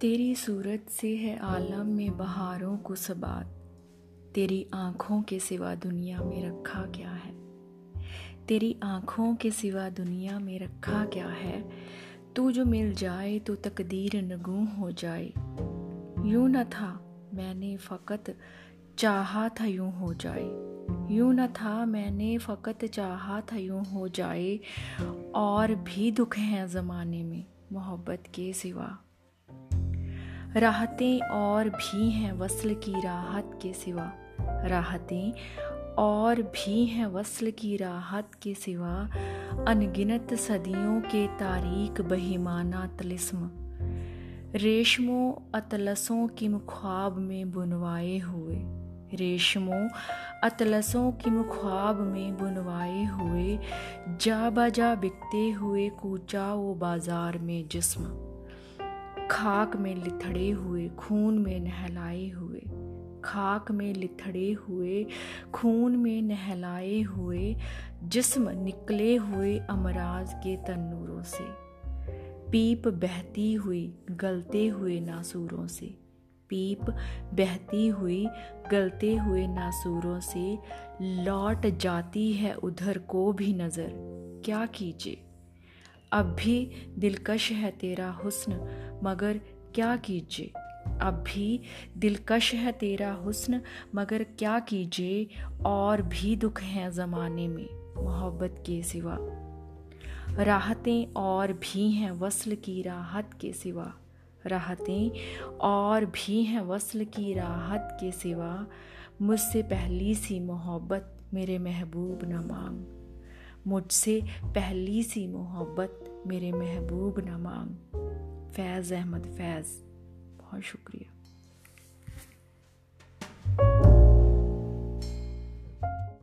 तेरी सूरत से है आलम में बहारों को सबात। तेरी आँखों के सिवा दुनिया में रखा क्या है? तेरी आँखों के सिवा दुनिया में रखा क्या है? तू जो मिल जाए तो तकदीर नगू हो जाए। यूँ न था मैंने फ़कत चाहा था यूँ हो जाए। यूँ न था मैंने फ़कत चाहा था यूँ हो जाए। और भी दुख हैं ज़माने में मोहब्बत के सिवा। राहतें और भी हैं वसल की राहत के सिवा। राहतें और भी हैं वसल की राहत के सिवा। अनगिनत सदियों के तारीख बहिमाना तलिस्म। रेशमों अतलसों की मुख्वाब में बुनवाए हुए। रेशमों अतलसों की मुख्वाब में बुनवाए हुए। जा बजा बिकते हुए कूचा वो बाज़ार में जिस्म। खाक में लिथड़े हुए, खून में नहलाए हुए, खाक में लिथड़े हुए, खून में नहलाए हुए जिस्म निकले हुए अमराज के तन्नूरों से, पीप बहती हुई गलते हुए नासूरों से, पीप बहती हुई गलते हुए नासूरों से लौट जाती है उधर को भी नज़र, क्या कीजिए? अब भी दिलकश है तेरा हुस्न मगर क्या कीजिए? अब भी दिलकश है तेरा हुस्न, मगर क्या कीजिए? और भी दुख हैं ज़माने में मोहब्बत के सिवा। राहतें और भी हैं वसल की राहत के सिवा। राहतें और भी हैं वसल की राहत के सिवा। मुझसे पहली सी मोहब्बत मेरे महबूब न मांग। मुझसे पहली सी मोहब्बत मेरे महबूब न मांग। फैज़ अहमद फैज़ बहुत शुक्रिया